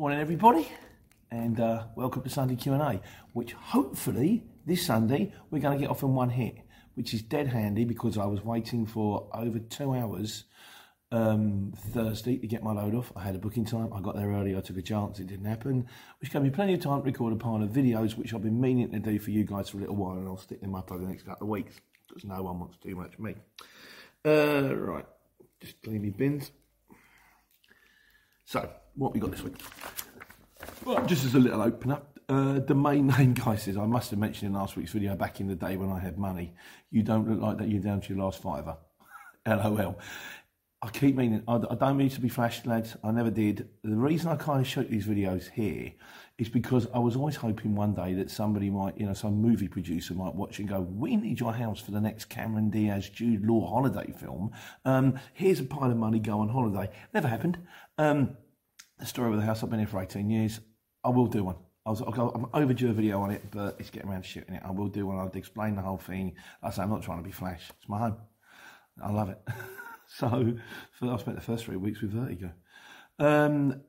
Morning, everybody, and uh, welcome to Sunday Q and A. Which hopefully this Sunday we're going to get off in one hit, which is dead handy because I was waiting for over two hours um, Thursday to get my load off. I had a booking time. I got there early. I took a chance. It didn't happen, which gave me plenty of time to record a pile of videos, which I've been meaning to do for you guys for a little while, and I'll stick them up over the next couple of weeks because no one wants too much me. Uh, right, just clean my bins. So, what we got this week? Well, just as a little opener, uh, domain name says, I must have mentioned in last week's video back in the day when I had money, you don't look like that you're down to your last fiver. LOL. I keep meaning, I, I don't mean to be flash, lads. I never did. The reason I kind of shoot these videos here is because I was always hoping one day that somebody might, you know, some movie producer might watch and go, we need your house for the next Cameron Diaz, Jude Law holiday film. Um, here's a pile of money, go on holiday. Never happened. Um, the story with the house, I've been here for 18 years. I will do one. I was, I'm overdue a video on it, but it's getting around to shooting it. I will do one. I'll explain the whole thing. Like I say, I'm not trying to be flash. It's my home. I love it. so I spent the first three weeks with Vertigo. Um,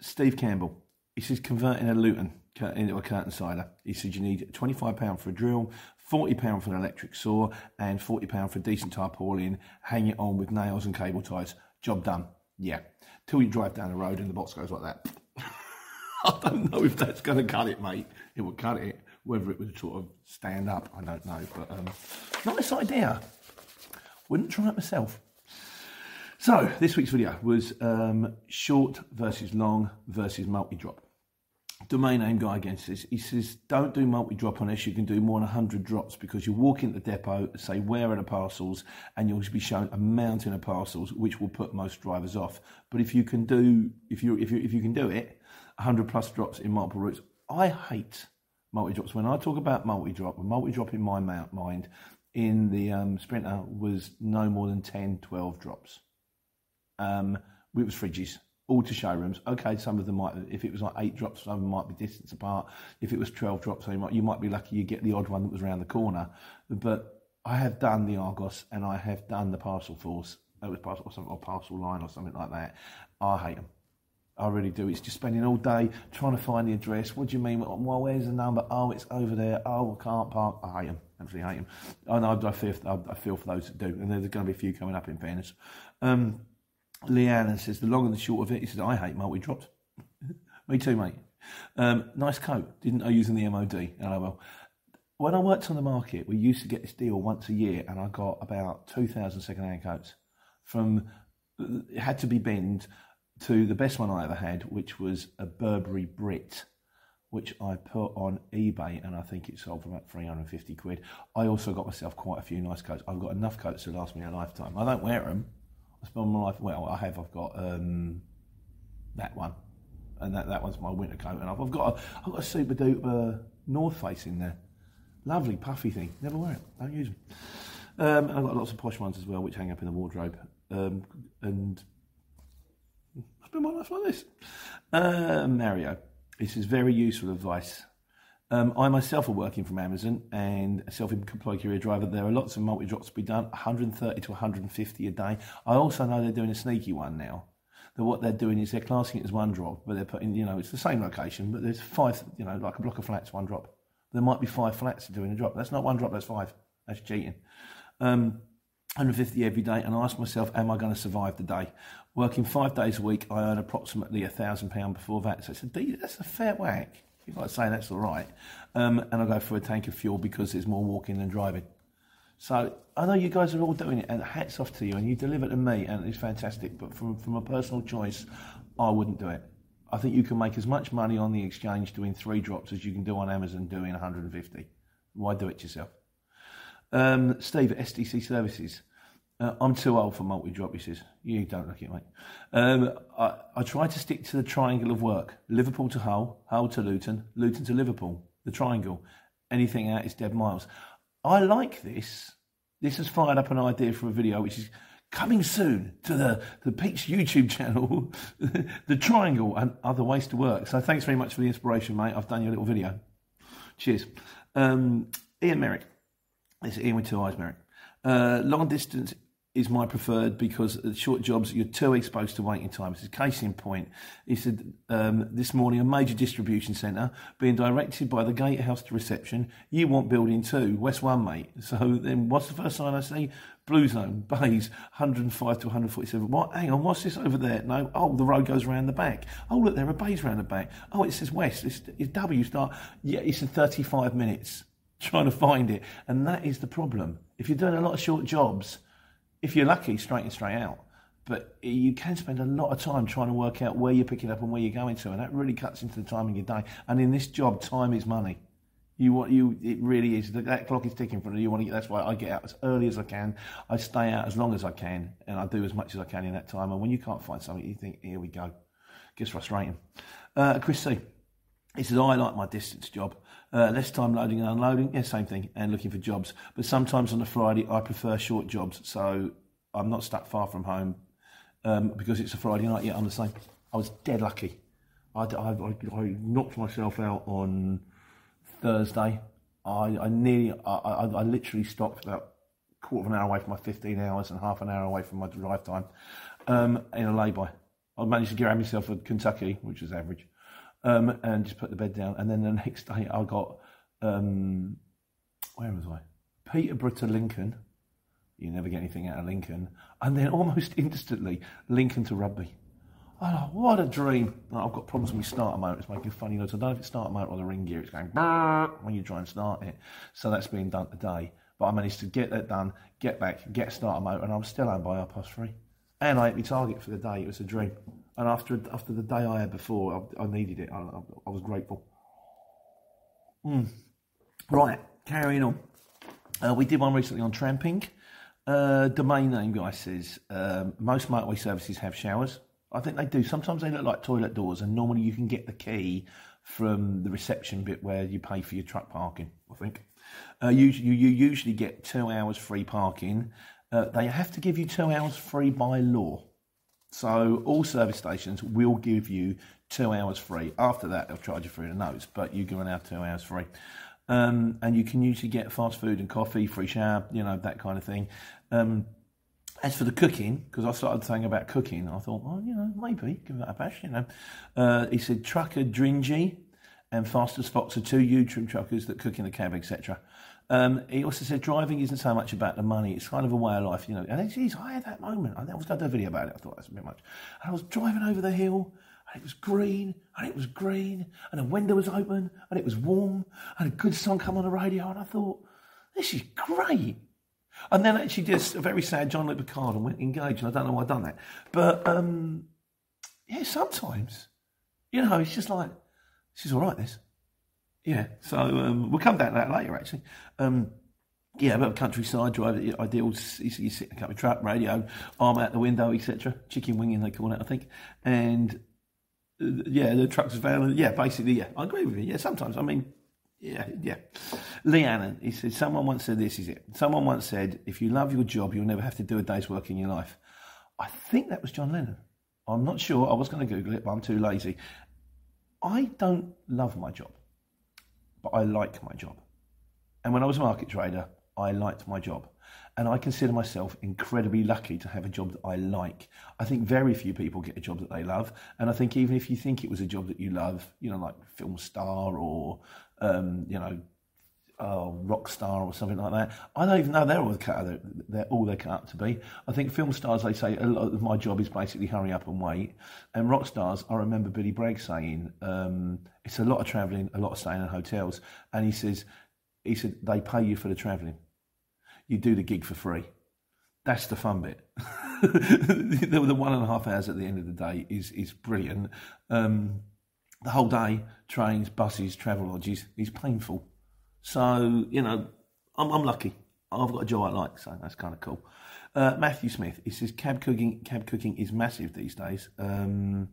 Steve Campbell. He says converting a Luton into a curtain sider. He said you need £25 for a drill, £40 for an electric saw, and £40 for a decent tarpaulin. Hang it on with nails and cable ties. Job done. Yeah. Till you drive down the road and the box goes like that. I don't know if that's going to cut it, mate. It would cut it. Whether it would sort of stand up, I don't know. But um, nice idea. Wouldn't try it myself. So this week's video was um, short versus long versus multi-drop. Domain name guy against this. he says, don't do multi-drop unless you can do more than 100 drops because you walk into the depot, say, where are the parcels? And you'll be shown a mountain of parcels, which will put most drivers off. But if you can do, if you, if you, if you can do it, 100 plus drops in multiple routes. I hate multi-drops. When I talk about multi-drop, multi-drop in my mind in the um, Sprinter was no more than 10, 12 drops. Um, it was fridges all to showrooms. Okay, some of them might, if it was like eight drops, some of them might be distance apart. If it was 12 drops, you might, you might be lucky you get the odd one that was around the corner. But I have done the Argos and I have done the Parcel Force. It was parcel or, something, or parcel line or something like that. I hate them. I really do. It's just spending all day trying to find the address. What do you mean? Well, where's the number? Oh, it's over there. Oh, I can't park. I hate them. Absolutely hate them. I know. I feel. I feel for those that do, and there's going to be a few coming up. In fairness, um, Leanne says, the long and the short of it, he says, I hate multi drops. Me too, mate. Um, nice coat. Didn't know using the MOD. LOL. When I worked on the market, we used to get this deal once a year, and I got about 2,000 second-hand coats. From it had to be binned to the best one I ever had, which was a Burberry Brit, which I put on eBay, and I think it sold for about 350 quid. I also got myself quite a few nice coats. I've got enough coats to last me a lifetime. I don't wear them spend my life. Well, I have. I've got um, that one, and that, that one's my winter coat. And I've, I've got a, I've got a super duper North Face in there. Lovely puffy thing. Never wear it. Don't use them. Um, I've got lots of posh ones as well, which hang up in the wardrobe. Um, and I spend my life like this. Uh, Mario, this is very useful advice. Um, I myself are working from Amazon and a self-employed courier driver. There are lots of multi-drops to be done, 130 to 150 a day. I also know they're doing a sneaky one now. That what they're doing is they're classing it as one drop, but they're putting, you know, it's the same location, but there's five, you know, like a block of flats, one drop. There might be five flats doing a drop. That's not one drop, that's five. That's cheating. Um, 150 every day, and I ask myself, am I going to survive the day? Working five days a week, I earn approximately a thousand pound before that. So it's a, that's a fair whack. If I say that's all right, um, and I go for a tank of fuel because there's more walking than driving. So I know you guys are all doing it, and hats off to you, and you deliver to me, and it's fantastic. But from from a personal choice, I wouldn't do it. I think you can make as much money on the exchange doing three drops as you can do on Amazon doing 150. Why do it yourself? Um, Steve at SDC Services. Uh, I'm too old for multi-drop, he says. You don't look it, mate. Um, I, I try to stick to the triangle of work. Liverpool to Hull, Hull to Luton, Luton to Liverpool. The triangle. Anything out is dead miles. I like this. This has fired up an idea for a video which is coming soon to the, the Peaks YouTube channel, the triangle and other ways to work. So thanks very much for the inspiration, mate. I've done your little video. Cheers. Um, Ian Merrick. It's Ian with two eyes, Merrick. Uh, long distance is my preferred because short jobs you're too exposed to waiting time. This is case in point. He said um, this morning a major distribution centre being directed by the gatehouse to reception. You want building two, West One, mate. So then what's the first sign I see? Blue zone, bays, 105 to 147. What? Hang on, what's this over there? No, oh, the road goes around the back. Oh, look, there are bays around the back. Oh, it says west. It's, it's W start. Yeah, it's in 35 minutes trying to find it. And that is the problem. If you're doing a lot of short jobs, if you're lucky, straight in, straight out. But you can spend a lot of time trying to work out where you're picking up and where you're going to, and that really cuts into the time of your day. And in this job, time is money. You want you it really is that clock is ticking for you. You want to get that's why I get out as early as I can. I stay out as long as I can, and I do as much as I can in that time. And when you can't find something, you think, here we go. Gets frustrating. Uh, Chris C. He says, I like my distance job. Uh, less time loading and unloading, yeah, same thing, and looking for jobs. But sometimes on a Friday, I prefer short jobs, so I'm not stuck far from home um, because it's a Friday night. Yeah, I'm the same. I was dead lucky. I, I, I knocked myself out on Thursday. I, I nearly, I, I, I literally stopped about quarter of an hour away from my 15 hours and half an hour away from my drive time um, in a lay-by. I managed to grab myself a Kentucky, which is average um, and just put the bed down. And then the next day I got, um, where was I? Peterborough to Lincoln. You never get anything out of Lincoln. And then almost instantly, Lincoln to Rugby. Oh, what a dream. I've got problems with my starter motor. It's making funny noise. I don't know if it's starter motor or the ring gear. It's going when you try and start it. So that's being done today. But I managed to get that done, get back, get starter motor, and I'm still home by half past three. And I hit my target for the day. It was a dream. And after after the day I had before, I, I needed it. I, I, was grateful. Mm. Right, carrying on. Uh, we did one recently on tramping. Uh, domain name guy says um, most motorway services have showers. I think they do. Sometimes they look like toilet doors, and normally you can get the key from the reception bit where you pay for your truck parking. I think uh, you, you, you usually get two hours free parking. Uh, they have to give you two hours free by law. So all service stations will give you two hours free. After that, they'll charge you through the nose, but going to have two hours free. Um, and you can usually get fast food and coffee, free shower, you know, that kind of thing. Um, as for the cooking, because I started saying about cooking, I thought, well, you know, maybe give that a bash, you know. Uh, he said Trucker Dringy and Fastest Fox are two YouTube truckers that cook in the cab, etc. Um, he also said driving isn't so much about the money; it's kind of a way of life, you know. And geez, I had that moment. I was going to do a video about it. I thought that's a bit much. And I was driving over the hill, and it was green, and it was green, and the window was open, and it was warm, and a good song come on the radio, and I thought, this is great. And then actually just a very sad Jean-Luc Picard and went engaged, and I don't know why I've done that. But um, yeah, sometimes, you know, it's just like, this is all right, this. Yeah, so um, we'll come back to that later, actually. Um, yeah, about countryside drive, ideal. You, you sit in a couple of truck, radio, arm out the window, etc. Chicken winging, they call it, I think. And uh, yeah, the truck's van. Yeah, basically, yeah, I agree with you. Yeah, sometimes. I mean, yeah, yeah. Leanne, he said, someone once said this is it. Someone once said, if you love your job, you'll never have to do a day's work in your life. I think that was John Lennon. I'm not sure. I was going to Google it, but I'm too lazy. I don't love my job but I like my job. And when I was a market trader, I liked my job. And I consider myself incredibly lucky to have a job that I like. I think very few people get a job that they love. And I think even if you think it was a job that you love, you know, like film star or, um, you know, oh, rock star or something like that. I don't even know they're all they're, they're all they're cut up to be. I think film stars they say a lot of my job is basically hurry up and wait, and rock stars I remember Billy Bragg saying um, it's a lot of travelling, a lot of staying in hotels, and he says he said they pay you for the travelling, you do the gig for free. That's the fun bit. the, the, one and a half hours at the end of the day is is brilliant. Um, the whole day, trains, buses, travel lodges, is painful so, you know, I'm, I'm lucky. I've got a job I like, so that's kind of cool. Uh, Matthew Smith, he says cab cooking cab cooking is massive these days. Um,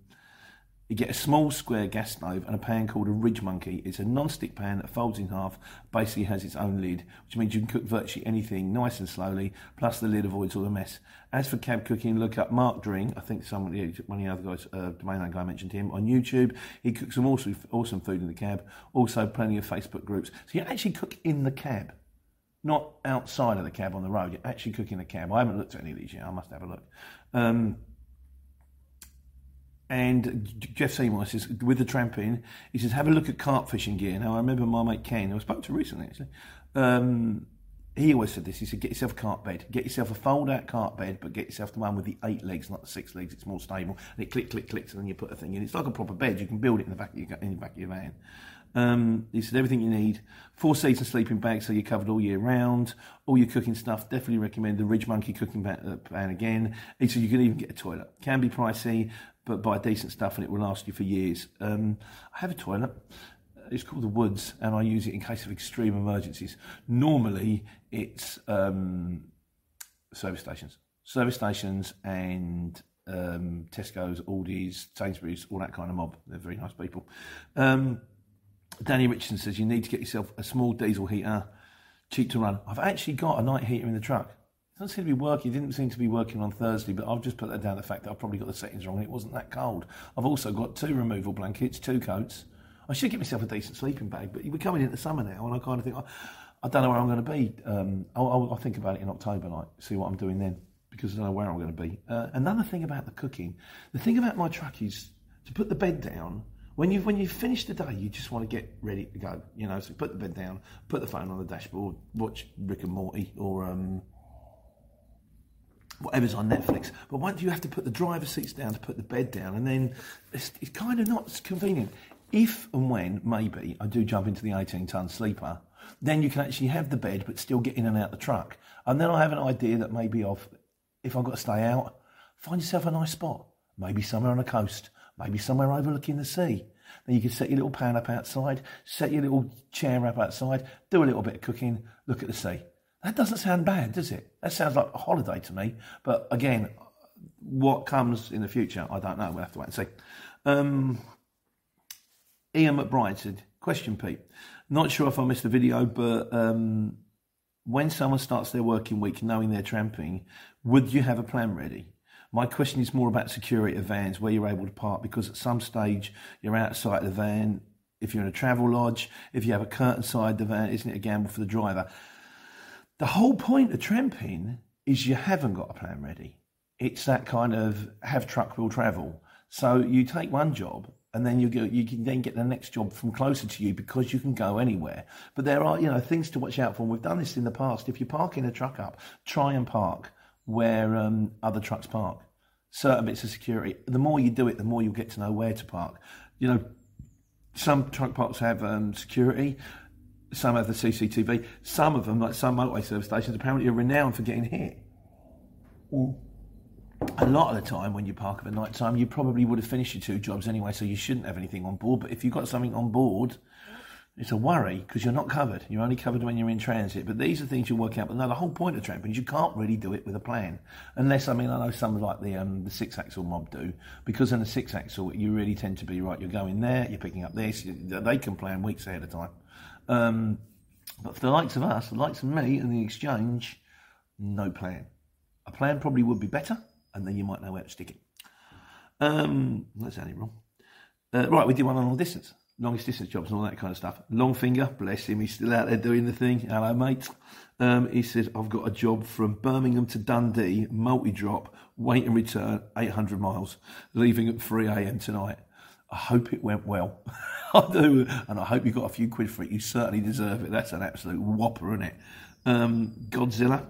you get a small square gas stove and a pan called a Ridge Monkey. It's a non-stick pan that folds in half, basically has its own lid, which means you can cook virtually anything nice and slowly, plus the lid avoids all the mess. As for cab cooking, look up Mark Dring. I think somebody, one of the other guys, uh, domain guy mentioned him on YouTube. He cooks some awesome, awesome food in the cab. Also, plenty of Facebook groups. So you actually cook in the cab not outside of the cab on the road. You're actually cooking in the cab. I haven't looked at any of these yet. I must have a look. Um, and Jeff Seymour says, with the tramping, he says, have a look at carp fishing gear. Now, I remember my mate Ken, who I spoke to recently, actually, um, he always said this. He said, get yourself a carp bed. Get yourself a fold out carp bed, but get yourself the one with the eight legs, not the six legs. It's more stable. And it click, click, clicks, and then you put a thing in. It's like a proper bed. You can build it in the back of your, in the back of your van. Um, he said everything you need. Four season sleeping bags, so you're covered all year round. All your cooking stuff. Definitely recommend the Ridge Monkey cooking uh, again. He said you can even get a toilet. Can be pricey, but buy decent stuff and it will last you for years. Um, I have a toilet. It's called the Woods, and I use it in case of extreme emergencies. Normally, it's um, service stations, service stations, and um, Tesco's, Aldi's, Sainsbury's, all that kind of mob. They're very nice people. Um, Danny Richardson says you need to get yourself a small diesel heater, cheap to run. I've actually got a night heater in the truck. It doesn't seem to be working. It didn't seem to be working on Thursday, but I've just put that down the fact that I've probably got the settings wrong and it wasn't that cold. I've also got two removal blankets, two coats. I should get myself a decent sleeping bag, but we're coming into summer now, and I kind of think, I, I don't know where I'm going to be. Um, I'll, I'll, think about it in October, like, see what I'm doing then, because I don't know where I'm going to be. Uh, another thing about the cooking, the thing about my truck is to put the bed down. When you when you finish the day, you just want to get ready to go. You know, so put the bed down, put the phone on the dashboard, watch Rick and Morty, or um, whatever's on Netflix. But once you have to put the driver's seats down to put the bed down, and then it's, it's kind of not convenient. If and when, maybe, I do jump into the 18 ton sleeper, then you can actually have the bed but still get in and out the truck. And then I have an idea that maybe if I've got to stay out, find yourself a nice spot, maybe somewhere on the coast, maybe somewhere overlooking the sea. Then you can set your little pan up outside, set your little chair up outside, do a little bit of cooking, look at the sea. That doesn't sound bad, does it? That sounds like a holiday to me. But again, what comes in the future, I don't know. We'll have to wait and see. Um, Ian McBride said, Question, Pete. Not sure if I missed the video, but um, when someone starts their working week knowing they're tramping, would you have a plan ready? My question is more about security of vans, where you're able to park, because at some stage you're outside the van. If you're in a travel lodge, if you have a curtain side the van, isn't it a gamble for the driver? The whole point of tramping is you haven't got a plan ready. It's that kind of have truck will travel. So you take one job and then you go, you can then get the next job from closer to you because you can go anywhere. But there are, you know, things to watch out for. And we've done this in the past. If you're parking a truck up, try and park where um, other trucks park. Certain bits of security. The more you do it, the more you'll get to know where to park. You know, some truck parks have um, security some have the CCTV. Some of them, like some motorway service stations, apparently are renowned for getting hit. Well, a lot of the time when you park up at night time, you probably would have finished your two jobs anyway, so you shouldn't have anything on board. But if you've got something on board, it's a worry because you're not covered. You're only covered when you're in transit. But these are things you work out. But no, the whole point of tramping is you can't really do it with a plan, unless I mean I know some like the um, the six axle mob do because in the six axle you really tend to be right. You're going there, you're picking up this. They can plan weeks ahead of time. Um, but for the likes of us, the likes of me and the exchange, no plan. A plan probably would be better, and then you might know where to stick it. Um, that's only wrong. Uh, right, we did one on long distance, longest distance jobs and all that kind of stuff. Longfinger, bless him, he's still out there doing the thing. Hello, mate. Um, he says, I've got a job from Birmingham to Dundee, multi drop, wait and return, 800 miles, leaving at 3 a.m. tonight. I hope it went well. I do, and I hope you got a few quid for it. You certainly deserve it. That's an absolute whopper, isn't it? Um, Godzilla,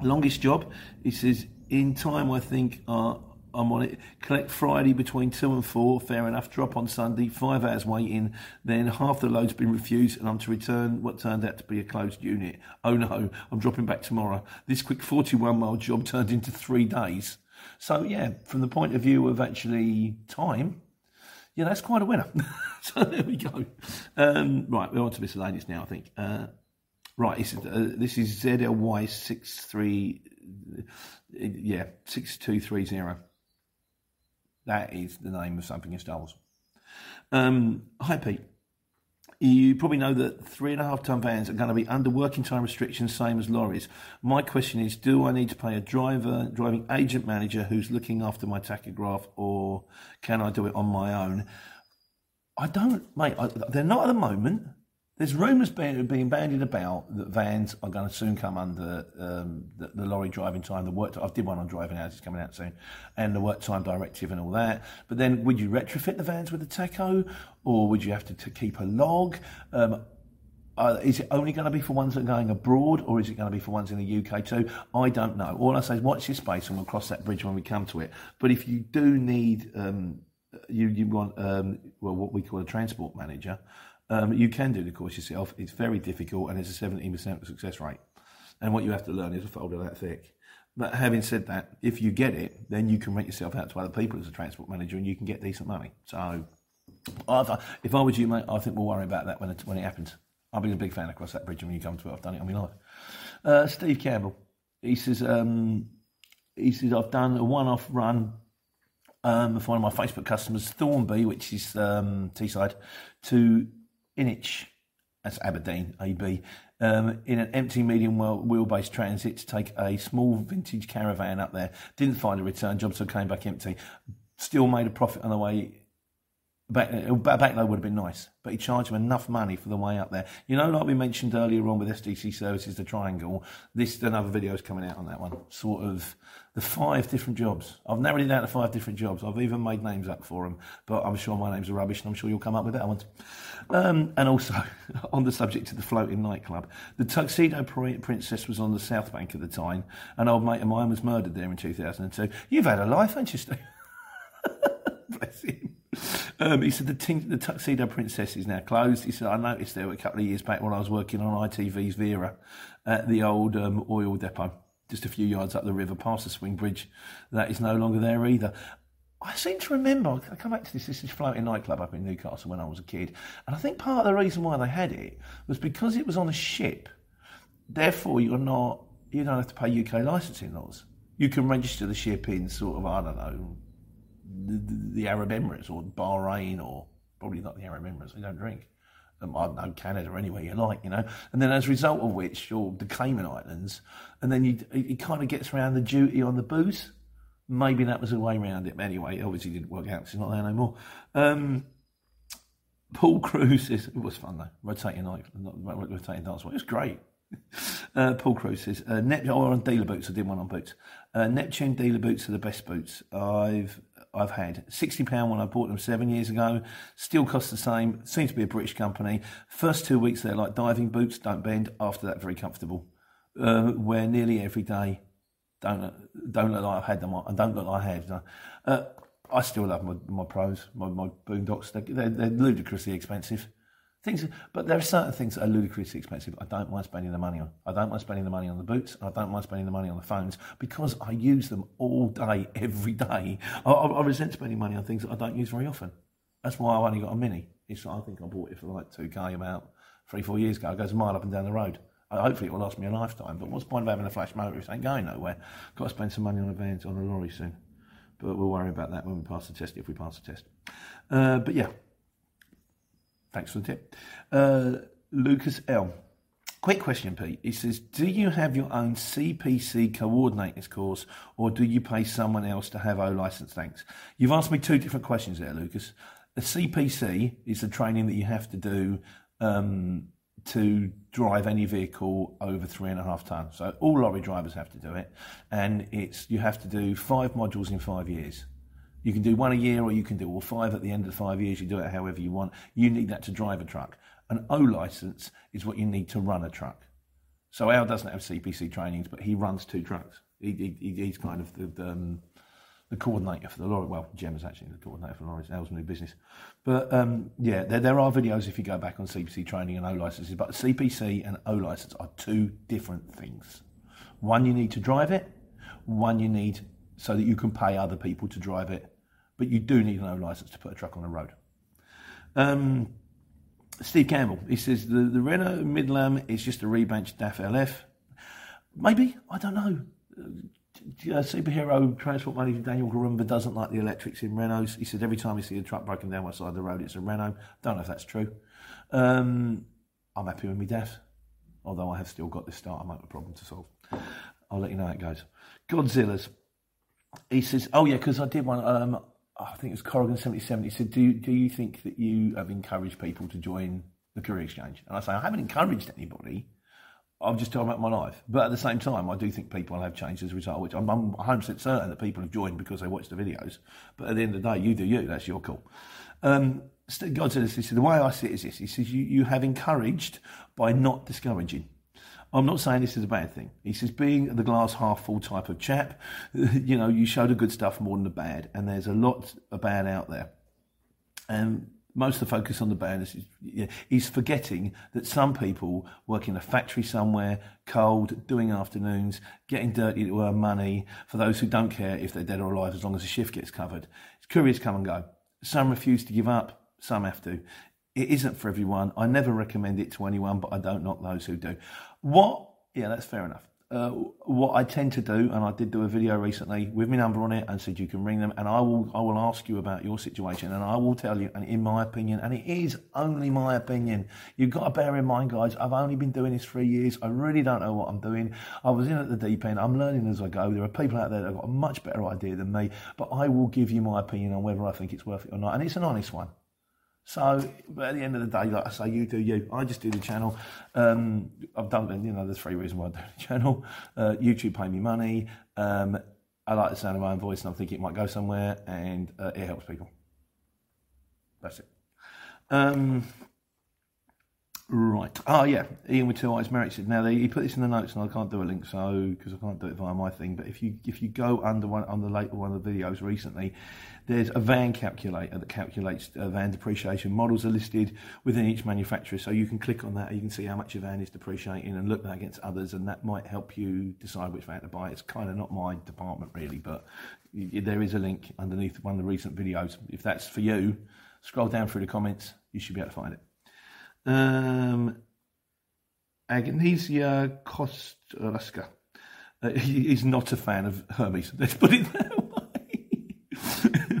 longest job. He says in time. I think uh, I'm on it. Collect Friday between two and four. Fair enough. Drop on Sunday. Five hours waiting. Then half the load's been refused, and I'm to return what turned out to be a closed unit. Oh no, I'm dropping back tomorrow. This quick 41 mile job turned into three days. So yeah, from the point of view of actually time, yeah, that's quite a winner. so there we go. Um, right, we're on to miscellaneous now, I think. Uh, right, this is, uh, this is ZLY six three, yeah, six two three zero. That is the name of something in Star Wars. Um, hi, Pete. You probably know that three and a half ton vans are going to be under working time restrictions, same as lorries. My question is, do I need to pay a driver, driving agent manager who's looking after my tachograph, or can I do it on my own? I don't, mate. I, they're not at the moment. There's rumours being, bandied about that vans are going to soon come under um, the, the, lorry driving time, the work. I did one on driving hours, it's coming out soon, and the work time directive and all that. But then, would you retrofit the vans with the tacho, or would you have to, to keep a log? Um, uh, is it only going to be for ones that are going abroad, or is it going to be for ones in the UK too? I don't know. All I say is watch your space, and we'll cross that bridge when we come to it. But if you do need, um, you you want um, well what we call a transport manager. Um, you can do the course yourself. It's very difficult and it's a 17% success rate. And what you have to learn is a folder that thick. But having said that, if you get it, then you can rent yourself out to other people as a transport manager and you can get decent money. So if I was you, mate, I think we'll worry about that when it, when it happens. I've been a big fan across that bridge and when you come to it. I've done it on my life. Uh, Steve Campbell, he says, um, he says, I've done a one-off run um, for one of my Facebook customers, Thornaby, which is um, Teesside, to Ipswich, that's Aberdeen, AB, um, in an empty medium wheelbase transit to take a small vintage caravan up there. Didn't find a return job, so came back empty. Still made a profit on the way back, back load would have been nice, but he charged him enough money for the way up there. You know, like we mentioned earlier on with SDC Services, the Triangle, this another video is coming out on that one. Sort of the five different jobs. I've narrowed it down to five different jobs. I've even made names up for them, but I'm sure my names are rubbish, and I'm sure you'll come up with better ones. Um, and also, on the subject of the floating nightclub, the Tuxedo Princess was on the South Bank at the time. An old mate of mine was murdered there in 2002. You've had a life, haven't you, Steve? Bless him. Um, he said the, t- the Tuxedo Princess is now closed. He said I noticed there a couple of years back when I was working on ITV's Vera at the old um, oil depot, just a few yards up the river, past the swing bridge. That is no longer there either. I seem to remember, I come back to this, this is floating nightclub up in Newcastle when I was a kid, and I think part of the reason why they had it was because it was on a ship. Therefore, you're not, you don't have to pay UK licensing laws. You can register the ship in sort of, I don't know, the, the Arab Emirates or Bahrain or probably not the Arab Emirates, they don't drink. Um, I don't know, Canada, or anywhere you like, you know. And then as a result of which, you're the Cayman Islands, and then you, it kind of gets around the duty on the booze. Maybe that was a way around it. Anyway, obviously didn't work out he's not there no more. Um, Paul Cruz says, it was fun though, rotating night, not rotating dance. It was great. Uh, Paul Cruz says, uh, Nep- oh, on dealer boots, I did one on boots. Uh, Neptune dealer boots are the best boots. I've I've had. £60 when I bought them seven years ago. Still costs the same. Seems to be a British company. First two weeks they're like diving boots, don't bend. After that, very comfortable. Uh, wear nearly every day. Don't don't look like I've had them. I don't look like I have. Uh, I still love my, my pros, my, my boondocks. They're, they're ludicrously expensive. Things, but there are certain things that are ludicrously expensive. I don't mind spending the money on. I don't mind spending the money on the boots. I don't mind spending the money on the phones because I use them all day, every day. I, I, I resent spending money on things that I don't use very often. That's why I've only got a mini. It's, I think I bought it for like two k about three, four years ago. It goes a mile up and down the road. Hopefully, it will last me a lifetime. But what's the point of having a flash motor if it ain't going nowhere? Got to spend some money on a van, on a lorry soon. But we'll worry about that when we pass the test, if we pass the test. Uh, but yeah, Thanks for the tip. Uh, Lucas L. Quick question, Pete. He says, Do you have your own CPC coordinators course or do you pay someone else to have O license? Thanks. You've asked me two different questions there, Lucas. The CPC is the training that you have to do um, to drive any vehicle over three and a half tons. So all lorry drivers have to do it. And it's you have to do five modules in five years. You can do one a year or you can do all five at the end of five years. You do it however you want. You need that to drive a truck. An O license is what you need to run a truck. So Al doesn't have CPC trainings, but he runs two trucks. He, he, he's kind of the, the, um, the, coordinator for the lorry. Well, Jem is actually the coordinator for the lorries. Al's new business. But um, yeah, there, there are videos if you go back on CPC training and O licenses. But CPC and O license are two different things. One you need to drive it. One you need so that you can pay other people to drive it. But you do need an O license to put a truck on the road. Um, Steve Campbell, he says the, the Renault Midlum is just a rebadged DAF LF. Maybe, I don't know. Uh, superhero transport manager Daniel Garumba doesn't like the electrics in Renaults. He said every time he sees a truck broken down one side of the road, it's a Renault. Don't know if that's true. Um, I'm happy with my DAF, although I have still got this start. I might have a problem to solve. I'll let you know how it goes. Godzilla's he says, "Oh yeah, because I did one. Um, I think it was Corrigan seventy seven. He said, do do you think that you have encouraged people to join the Courier Exchange. And I say, I haven't encouraged anybody. I'm just talking about my life. But at the same time, I do think people have changed as a result, which I'm, I'm 100% certain that people have joined because they watched the videos. But at the end of the day, you do you. That's your call. Um, God said this, he said, the way I see it is this. He says, you, you have encouraged by not discouraging. I'm not saying this is a bad thing. He says, being the glass half full type of chap, you know, you show the good stuff more than the bad. And there's a lot of bad out there. And most of the focus on the bad is he's forgetting that some people work in a factory somewhere, cold, doing afternoons, getting dirty to earn money. For those who don't care if they're dead or alive, as long as the shift gets covered, it's couriers come and go. Some refuse to give up, some have to. It isn't for everyone. I never recommend it to anyone, but I don't knock those who do. What? Yeah, that's fair enough uh, what I tend to do, and I did do a video recently with my number on it, and said you can ring them, and I will I will ask you about your situation, and I will tell you, and in my opinion, and it is only my opinion. You've got to bear in mind, guys. I've only been doing this three years. I really don't know what I'm doing. I was in at the deep end. I'm learning as I go. There are people out there that have got a much better idea than me, but I will give you my opinion on whether I think it's worth it or not, and it's an honest one. So, but at the end of the day, like I say, you do you. I just do the channel. Um, I've done, you know, there's three reasons why I do the channel. Uh, YouTube pay me money. Um, I like the sound of my own voice, and I think it might go somewhere, and uh, it helps people. That's it. Um, Right. Oh, yeah. Ian with two eyes. Merrick said. Now they, he put this in the notes, and I can't do a link, so because I can't do it via my thing. But if you if you go under one on the late one of the videos recently, there's a van calculator that calculates uh, van depreciation. Models are listed within each manufacturer, so you can click on that. You can see how much your van is depreciating and look that against others, and that might help you decide which van to buy. It's kind of not my department really, but there is a link underneath one of the recent videos. If that's for you, scroll down through the comments. You should be able to find it. Um, Agnesia Kostlaska. Uh, he, not a fan of Hermes. Let's put it that way.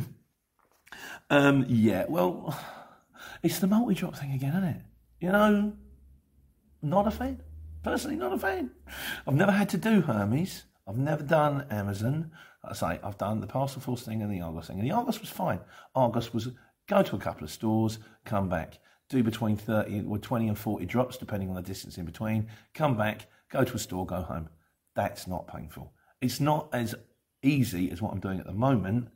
um, yeah, well, it's the multi drop thing again, isn't it? You know, not a fan. Personally, not a fan. I've never had to do Hermes. I've never done Amazon. I say, I've done the Parcel Force thing and the Argos thing. And the Argos was fine. Argos was go to a couple of stores, come back do between 30 or 20 and 40 drops, depending on the distance in between, come back, go to a store, go home. That's not painful. It's not as easy as what I'm doing at the moment.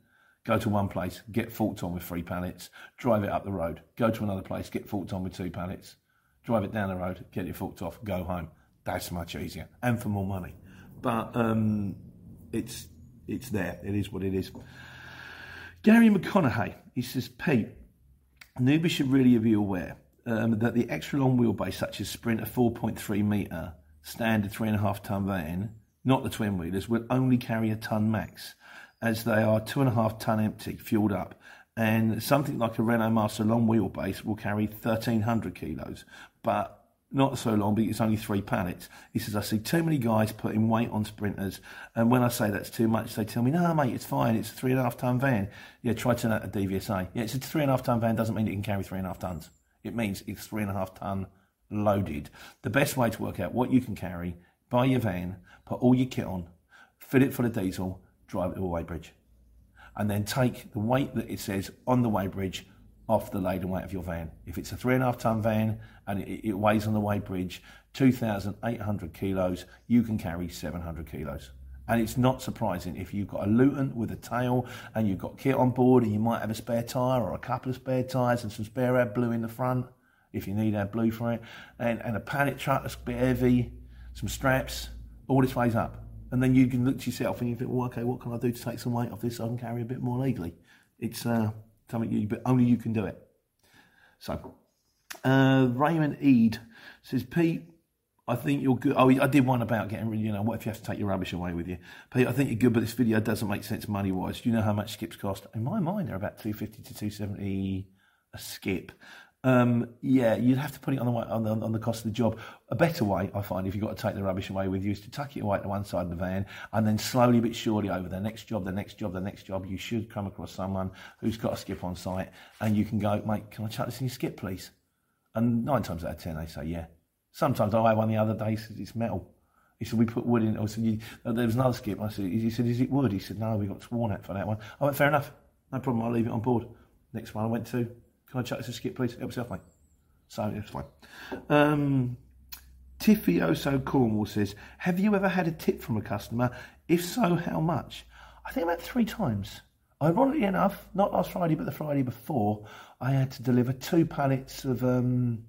Go to one place, get faults on with three pallets, drive it up the road. Go to another place, get faults on with two pallets, drive it down the road, get it faults off, go home. That's much easier and for more money. But um, it's it's there. It is what it is. Gary McConaughey, he says, Pete, Newbies should really be aware um, that the extra long wheelbase, such as Sprint, a 4.3 metre standard 3.5 tonne van, not the twin wheelers, will only carry a tonne max, as they are 2.5 tonne empty, fueled up. And something like a Renault Master long wheelbase will carry 1,300 kilos, but not so long, but it's only three pallets. He says, I see too many guys putting weight on sprinters. And when I say that's too much, they tell me, no, mate, it's fine. It's a three and a half ton van. Yeah, try to out a DVSA. Yeah, it's a three and a half ton van doesn't mean it can carry three and a half tons. It means it's three and a half ton loaded. The best way to work out what you can carry, buy your van, put all your kit on, fill it full of diesel, drive it to a weighbridge. And then take the weight that it says on the weighbridge off the laden weight of your van. If it's a three and a half ton van and it, it weighs on the weighbridge 2,800 kilos, you can carry 700 kilos. And it's not surprising if you've got a Luton with a tail and you've got kit on board and you might have a spare tyre or a couple of spare tyres and some spare AdBlue in the front if you need AdBlue for it, and, and a pallet truck that's a bit heavy, some straps, all this weighs up. And then you can look to yourself and you think, well, okay, what can I do to take some weight off this so I can carry a bit more legally? It's uh, something you, but only you can do it. So, uh, Raymond Eade says, Pete, I think you're good. Oh, I did one about getting, rid. you know, what if you have to take your rubbish away with you? Pete, I think you're good, but this video doesn't make sense money wise. Do you know how much skips cost? In my mind, they're about 250 to 270 a skip. Um, yeah, you'd have to put it on the, on the on the cost of the job. A better way, I find, if you've got to take the rubbish away with you, is to tuck it away to one side of the van, and then slowly but surely over the next job, the next job, the next job, you should come across someone who's got a skip on site, and you can go, mate, can I chuck this in your skip, please? And nine times out of ten, they say yeah. Sometimes I had one the other day. Said it's metal. He said we put wood in. I said you, there was another skip. I said he said is it wood? He said no, we got sworn at for that one. I went fair enough, no problem. I'll leave it on board. Next one I went to, can I chuck this in skip, please? Help yourself, mate. So it's fine. Um, Tiffioso Cornwall says, Have you ever had a tip from a customer? If so, how much? I think about three times. Ironically enough, not last Friday, but the Friday before, I had to deliver two pallets of. Um,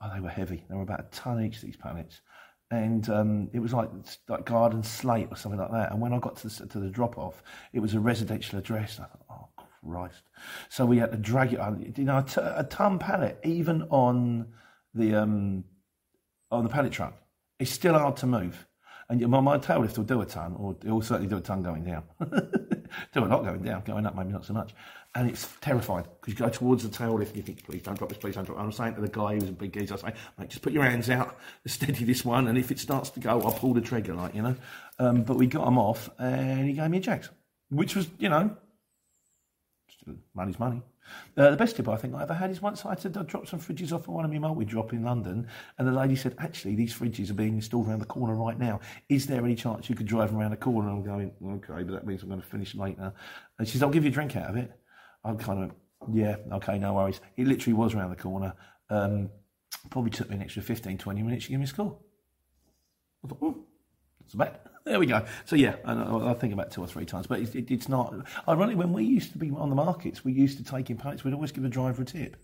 oh, they were heavy. They were about a ton each. These pallets, and um, it was like like garden slate or something like that. And when I got to the, to the drop off, it was a residential address. I thought, Christ! So we had to drag it. You know, a, t- a ton pallet, even on the um, on the pallet truck, it's still hard to move. And my, my tail lift will do a ton, or it will certainly do a ton going down. do a lot going down, going up maybe not so much. And it's terrifying because you go towards the tail lift and you think, please don't drop this, please don't drop. I'm saying to the guy who's a big geezer, I say, mate, just put your hands out, steady this one, and if it starts to go, I'll pull the trigger, like you know. Um, but we got him off, and he gave me a jacks, which was, you know, money's money. Uh, the best tip I think I ever had is once I had to drop some fridges off at one of my multi drop in London, and the lady said, "Actually, these fridges are being installed around the corner right now. Is there any chance you could drive around the corner?" And I'm going, "Okay, but that means I'm going to finish later." And she says, "I'll give you a drink out of it." I'm kind of, "Yeah, okay, no worries." It literally was around the corner. Um, probably took me an extra 15, 20 minutes to give me a score. I thought, "Oh, that's bad." There we go. So yeah, I, I think about two or three times, but it, it, it's not. Ironically, when we used to be on the markets, we used to take in pallets. We'd always give a driver a tip,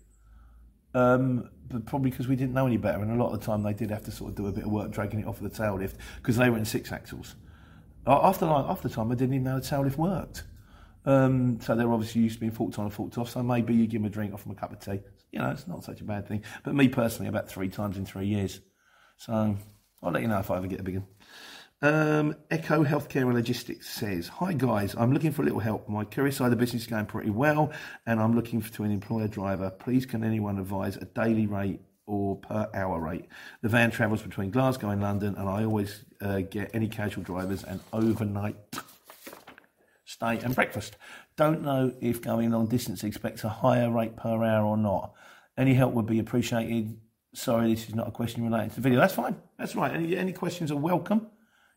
um, but probably because we didn't know any better. And a lot of the time, they did have to sort of do a bit of work dragging it off of the tail lift because they were in six axles. After like after time, I didn't even know the tail lift worked. Um, so they're obviously used to being forked on and forked off. So maybe you give them a drink off them a cup of tea. You know, it's not such a bad thing. But me personally, about three times in three years. So I'll let you know if I ever get a big one. Um, Echo Healthcare and Logistics says, Hi guys, I'm looking for a little help. My career side of the business is going pretty well and I'm looking for, to an employer driver. Please can anyone advise a daily rate or per hour rate? The van travels between Glasgow and London and I always uh, get any casual drivers and overnight stay and breakfast. Don't know if going long distance expects a higher rate per hour or not. Any help would be appreciated. Sorry, this is not a question related to the video. That's fine. That's right. Any, any questions are welcome.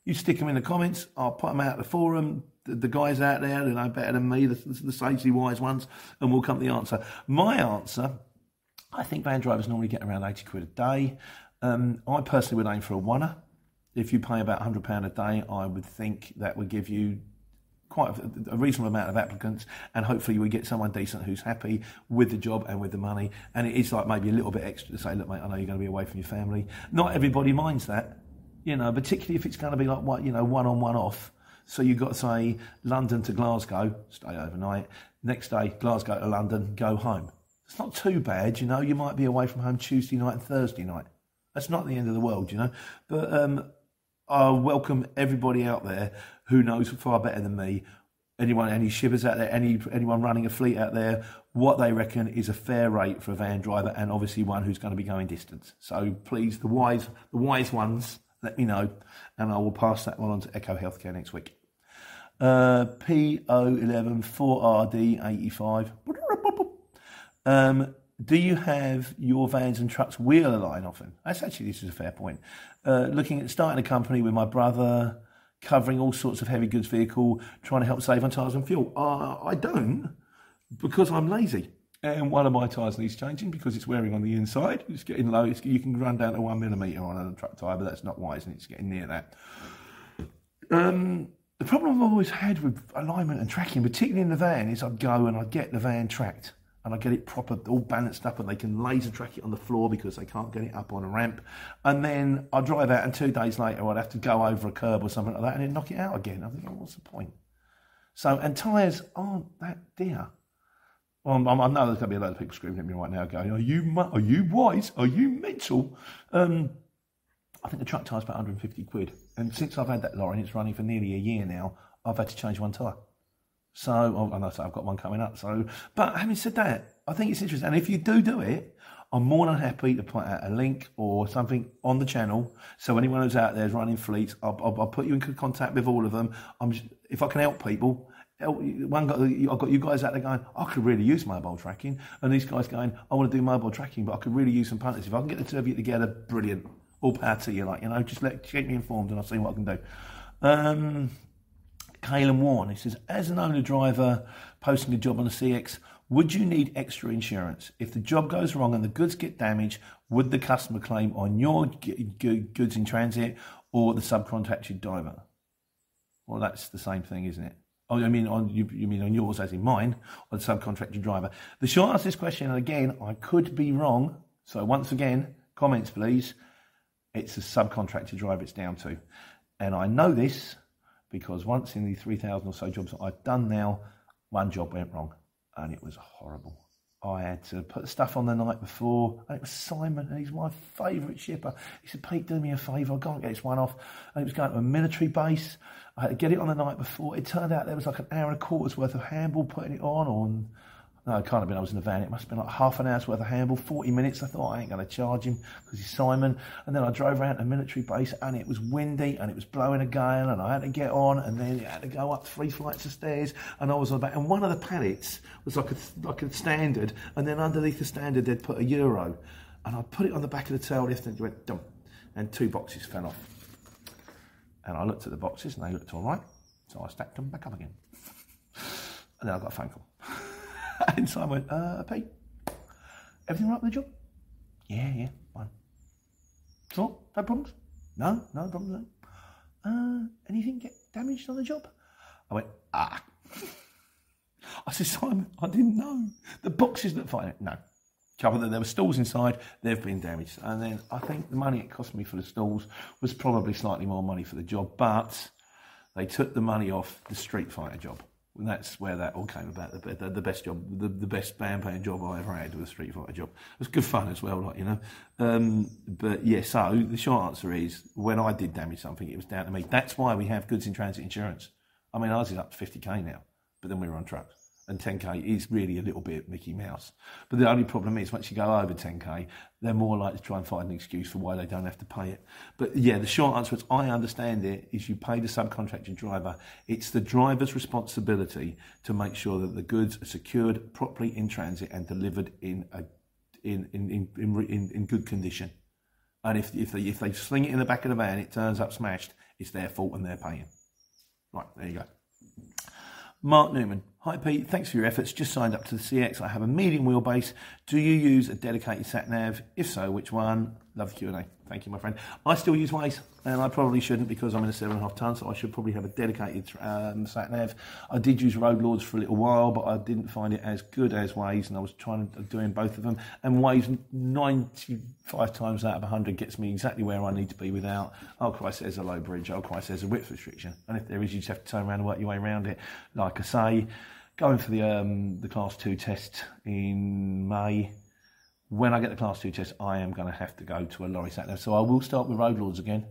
You stick them in the comments. I'll put them out the forum. The, the guys out there who know better than me, the, the sagely wise ones, and we'll come to the answer. My answer, I think van drivers normally get around 80 quid a day. Um, I personally would aim for a oneer. If you pay about £100 a day, I would think that would give you quite a, a, reasonable amount of applicants, and hopefully we get someone decent who's happy with the job and with the money. And it is like maybe a little bit extra to say, look, mate, I know you're going to be away from your family. Not everybody minds that you know, particularly if it's going to be like what you know, one on, one off. So you've got to say London to Glasgow, stay overnight. Next day, Glasgow to London, go home. It's not too bad, you know. You might be away from home Tuesday night and Thursday night. That's not the end of the world, you know. But um, I welcome everybody out there who knows far better than me. Anyone, any shivers out there, any anyone running a fleet out there, what they reckon is a fair rate for a van driver, and obviously one who's going to be going distance. So please, the wise, the wise ones, let me know, and I will pass that one on to Echo Healthcare next week. Uh, PO11 4RD85. Um, do you have your vans and trucks wheel align often? That's actually, this is a fair point. Uh, looking at starting a company with my brother, covering all sorts of heavy goods vehicle, trying to help save on tyres and fuel. Uh, I don't because I'm lazy. And one of my tyres needs changing because it's wearing on the inside. It's getting low. It's, you can run down to one millimetre on a truck tyre, but that's not wise and it's getting near that. Um, the problem I've always had with alignment and tracking, particularly in the van, is I'd go and I'd get the van tracked and I get it proper, all balanced up, and they can laser track it on the floor because they can't get it up on a ramp. And then I drive out, and two days later, I'd have to go over a curb or something like that and then knock it out again. I think, oh, what's the point? So, and tyres aren't that dear. Well, i know there's going to be a lot of people screaming at me right now, going, "Are you are you wise? Are you mental?" Um, I think the truck tire's about 150 quid, and since I've had that lorry, and it's running for nearly a year now, I've had to change one tire. So, well, I know I've got one coming up. So, but having said that, I think it's interesting. And if you do do it, I'm more than happy to put out a link or something on the channel. So anyone who's out there is running fleets, I'll, I'll, I'll, put you in contact with all of them. I'm, if I can help people, one got I've got you guys out there going, I could really use mobile tracking, and these guys going, I want to do mobile tracking, but I could really use some punters. If I can get the two of you together, brilliant. All power to you, like you know, just let keep me informed, and I'll see what I can do. Um, Kalen Warren, he says, as an owner driver posting a job on the CX, Would you need extra insurance? If the job goes wrong and the goods get damaged, would the customer claim on your goods in transit or the subcontracted driver? Well, that's the same thing, isn't it? Oh, I mean, on you, you mean on yours as in mine, on the subcontracted driver? The short answer to this question, and again, I could be wrong. So once again, comments please. It's a subcontractor driver it's down to, and I know this because once in the three thousand or so jobs that I've done now, one job went wrong, and it was horrible. I had to put stuff on the night before, and it was Simon, and he's my favourite shipper. He said, Pete, do me a favour, I can't get this one off. And it was going to a military base. I had to get it on the night before. It turned out there was like an hour and a quarter's worth of handball putting it on, or no, it can't have been. I was in the van. It must have been like half an hour's worth of handball, 40 minutes. I thought I ain't going to charge him because he's Simon. And then I drove around to a military base and it was windy and it was blowing a gale and I had to get on and then it had to go up three flights of stairs and I was on the back. And one of the pallets was like a, like a standard and then underneath the standard they'd put a euro. And I put it on the back of the tail lift and it went dump and two boxes fell off. And I looked at the boxes and they looked all right. So I stacked them back up again. And then I got a phone call. and so I went, uh, Pete, everything right with the job? Yeah, yeah, fine. Sure, no problems? No, no problems. No. Uh, anything get damaged on the job? I went, ah. I said, Simon, I didn't know. The boxes look fine. No. Trouble that there were stalls inside, they've been damaged. And then I think the money it cost me for the stalls was probably slightly more money for the job, but they took the money off the Street Fighter job. And that's where that all came about. The, the, the best job, the, the best band playing job I ever had was a Street Fighter job. It was good fun as well, like you know. Um, but yeah, so the short answer is when I did damage something, it was down to me. That's why we have goods in transit insurance. I mean, ours is up to 50k now, but then we were on trucks and 10k is really a little bit Mickey Mouse. But the only problem is once you go over 10k, they're more likely to try and find an excuse for why they don't have to pay it. But yeah, the short answer, as I understand it, is you pay the subcontracted driver. It's the driver's responsibility to make sure that the goods are secured properly in transit and delivered in a in in in in, in good condition. And if if they if they sling it in the back of the van, it turns up smashed. It's their fault and they're paying. Right there you go. Mark Newman. Hi Pete, thanks for your efforts. Just signed up to the CX. I have a medium wheelbase. Do you use a dedicated sat nav? If so, which one? Love Q&A. Thank you, my friend. I still use Waze, and I probably shouldn't because I'm in a seven and a half ton, so I should probably have a dedicated um, sat nav. I did use RoadLords for a little while, but I didn't find it as good as Waze, and I was trying to doing both of them. And Waze, 95 times out of 100, gets me exactly where I need to be without, oh Christ, there's a low bridge, oh Christ, there's a width restriction. And if there is, you just have to turn around and work your way around it. Like I say, going for the um, the class two test in May when I get the class two test, I am going to have to go to a lorry sat nav. So I will start with RoadLords again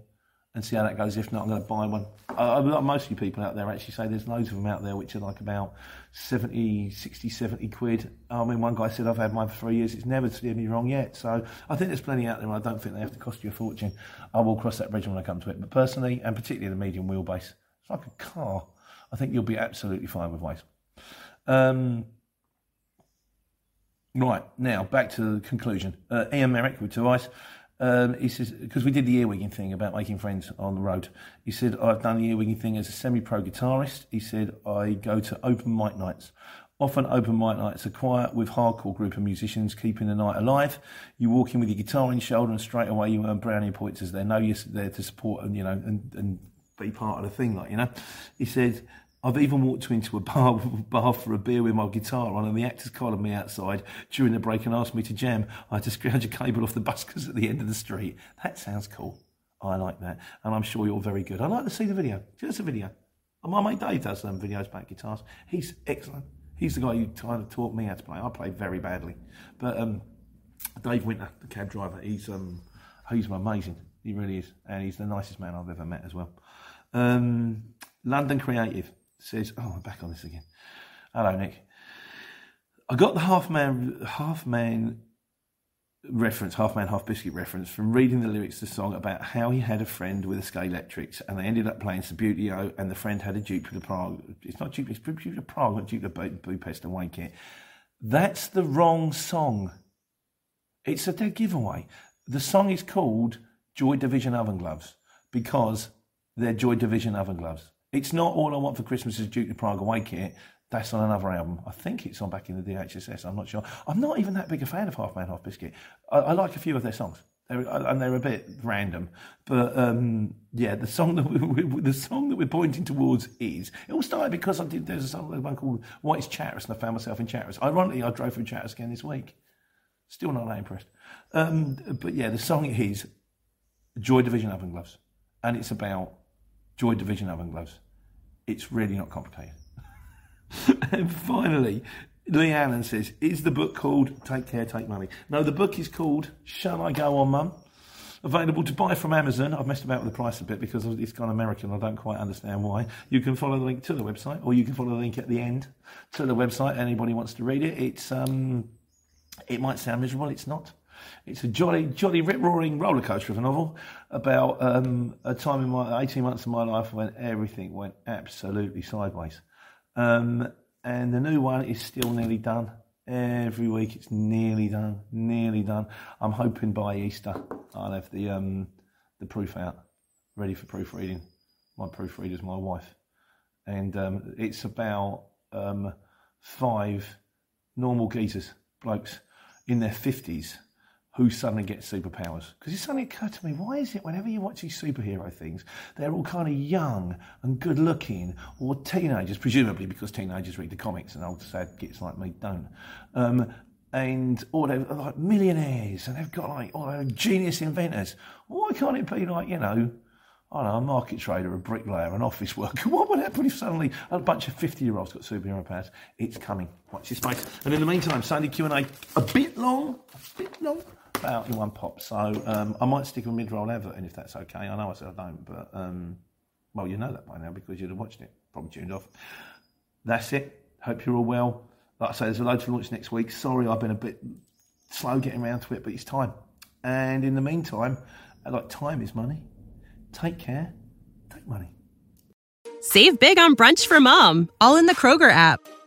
and see how that goes. If not, I'm going to buy one. Uh, most of you people out there actually say there's loads of them out there which are like about 70, 60, 70 quid. I mean, one guy said I've had mine for three years. It's never steered me wrong yet. So I think there's plenty out there, and I don't think they have to cost you a fortune. I will cross that bridge when I come to it. But personally, and particularly the medium wheelbase, it's like a car. I think you'll be absolutely fine with Waze. Um, Right, now back to the conclusion. Uh, Ian Merrick with two eyes. Um, he says, because we did the earwigging thing about making friends on the road. He said, I've done the earwigging thing as a semi pro guitarist. He said, I go to open mic nights. Often open mic nights are quiet with hardcore group of musicians keeping the night alive. You walk in with your guitar in shoulder and straight away you earn brownie points as they know you're there to support and, you know, and, and be part of the thing, like, you know. He said, I've even walked into a bar, bar for a beer with my guitar on, and the actors collared me outside during the break and asked me to jam. I had to scrounge a cable off the buskers at the end of the street. That sounds cool. I like that, and I'm sure you're very good. I'd like to see the video. Just a video. My mate Dave does some videos about guitars. He's excellent. He's the guy who kind of taught me how to play. I play very badly, but um, Dave Winter, the cab driver, he's um, he's amazing. He really is, and he's the nicest man I've ever met as well. Um, London Creative says, "Oh, I'm back on this again." Hello, Nick. I got the half man, half man reference, half man, half biscuit reference from reading the lyrics to the song about how he had a friend with a Scalextric, and they ended up playing Subbuteo, and the friend had a Jupiter Prague. It's not Jupiter, it's Jupiter Prague, not Jupiter Budapest and Wake It. That's the wrong song. It's a dead giveaway. The song is called Joy Division Oven Gloves because they're Joy Division oven gloves. It's not all I want for Christmas is Dukla Prague away kit. That's on another album. I think it's on back in the DHSS. I'm not sure. I'm not even that big a fan of Half Man Half Biscuit. I, I like a few of their songs. They're, and they're a bit random, but um, yeah, the song that we, we, the song that we're pointing towards is it all started because I did. There's a song one called "What Is Chatteris," and I found myself in Chatteris. Ironically, I drove through Chatteris again this week. Still not that impressed. Um, but yeah, the song is Joy Division Oven Gloves, and it's about Joy Division Oven Gloves. It's really not complicated. and finally, Lee Allen says, Is the book called Take Care, Take Money? No, the book is called Shall I Go On, Mum? Available to buy from Amazon. I've messed about with the price a bit because it's gone American. I don't quite understand why. You can follow the link to the website, or you can follow the link at the end to the website. Anybody wants to read it, it's um, it might sound miserable. It's not. It's a jolly, jolly, rip roaring roller coaster of a novel about um, a time in my 18 months of my life when everything went absolutely sideways. Um, and the new one is still nearly done. Every week it's nearly done, nearly done. I'm hoping by Easter I'll have the um, the proof out, ready for proofreading. My proofreader's my wife, and um, it's about um, five normal geezers, blokes in their fifties who suddenly get superpowers. Because it suddenly occurred to me, why is it whenever you watch these superhero things, they're all kind of young and good looking, or teenagers, presumably because teenagers read the comics and old sad gits like me don't. Um, and or they're like millionaires and they've got like oh, genius inventors. Why can't it be like, you know, I don't know, a market trader, a bricklayer, an office worker. What would happen if suddenly a bunch of 50 year olds got superhero powers? It's coming. Watch this space. And in the meantime, Sunday Q&A, a bit long, a bit long, out in one pop. So um, I might stick with mid roll Everton if that's okay. I know I said I don't, but um, well, you know that by now because you'd have watched it, probably tuned off. That's it. Hope you're all well. Like I say, there's a load to launch next week. Sorry, I've been a bit slow getting around to it, but it's time. And in the meantime, like time is money. Take care. Take money. Save big on brunch for mom, all in the Kroger app.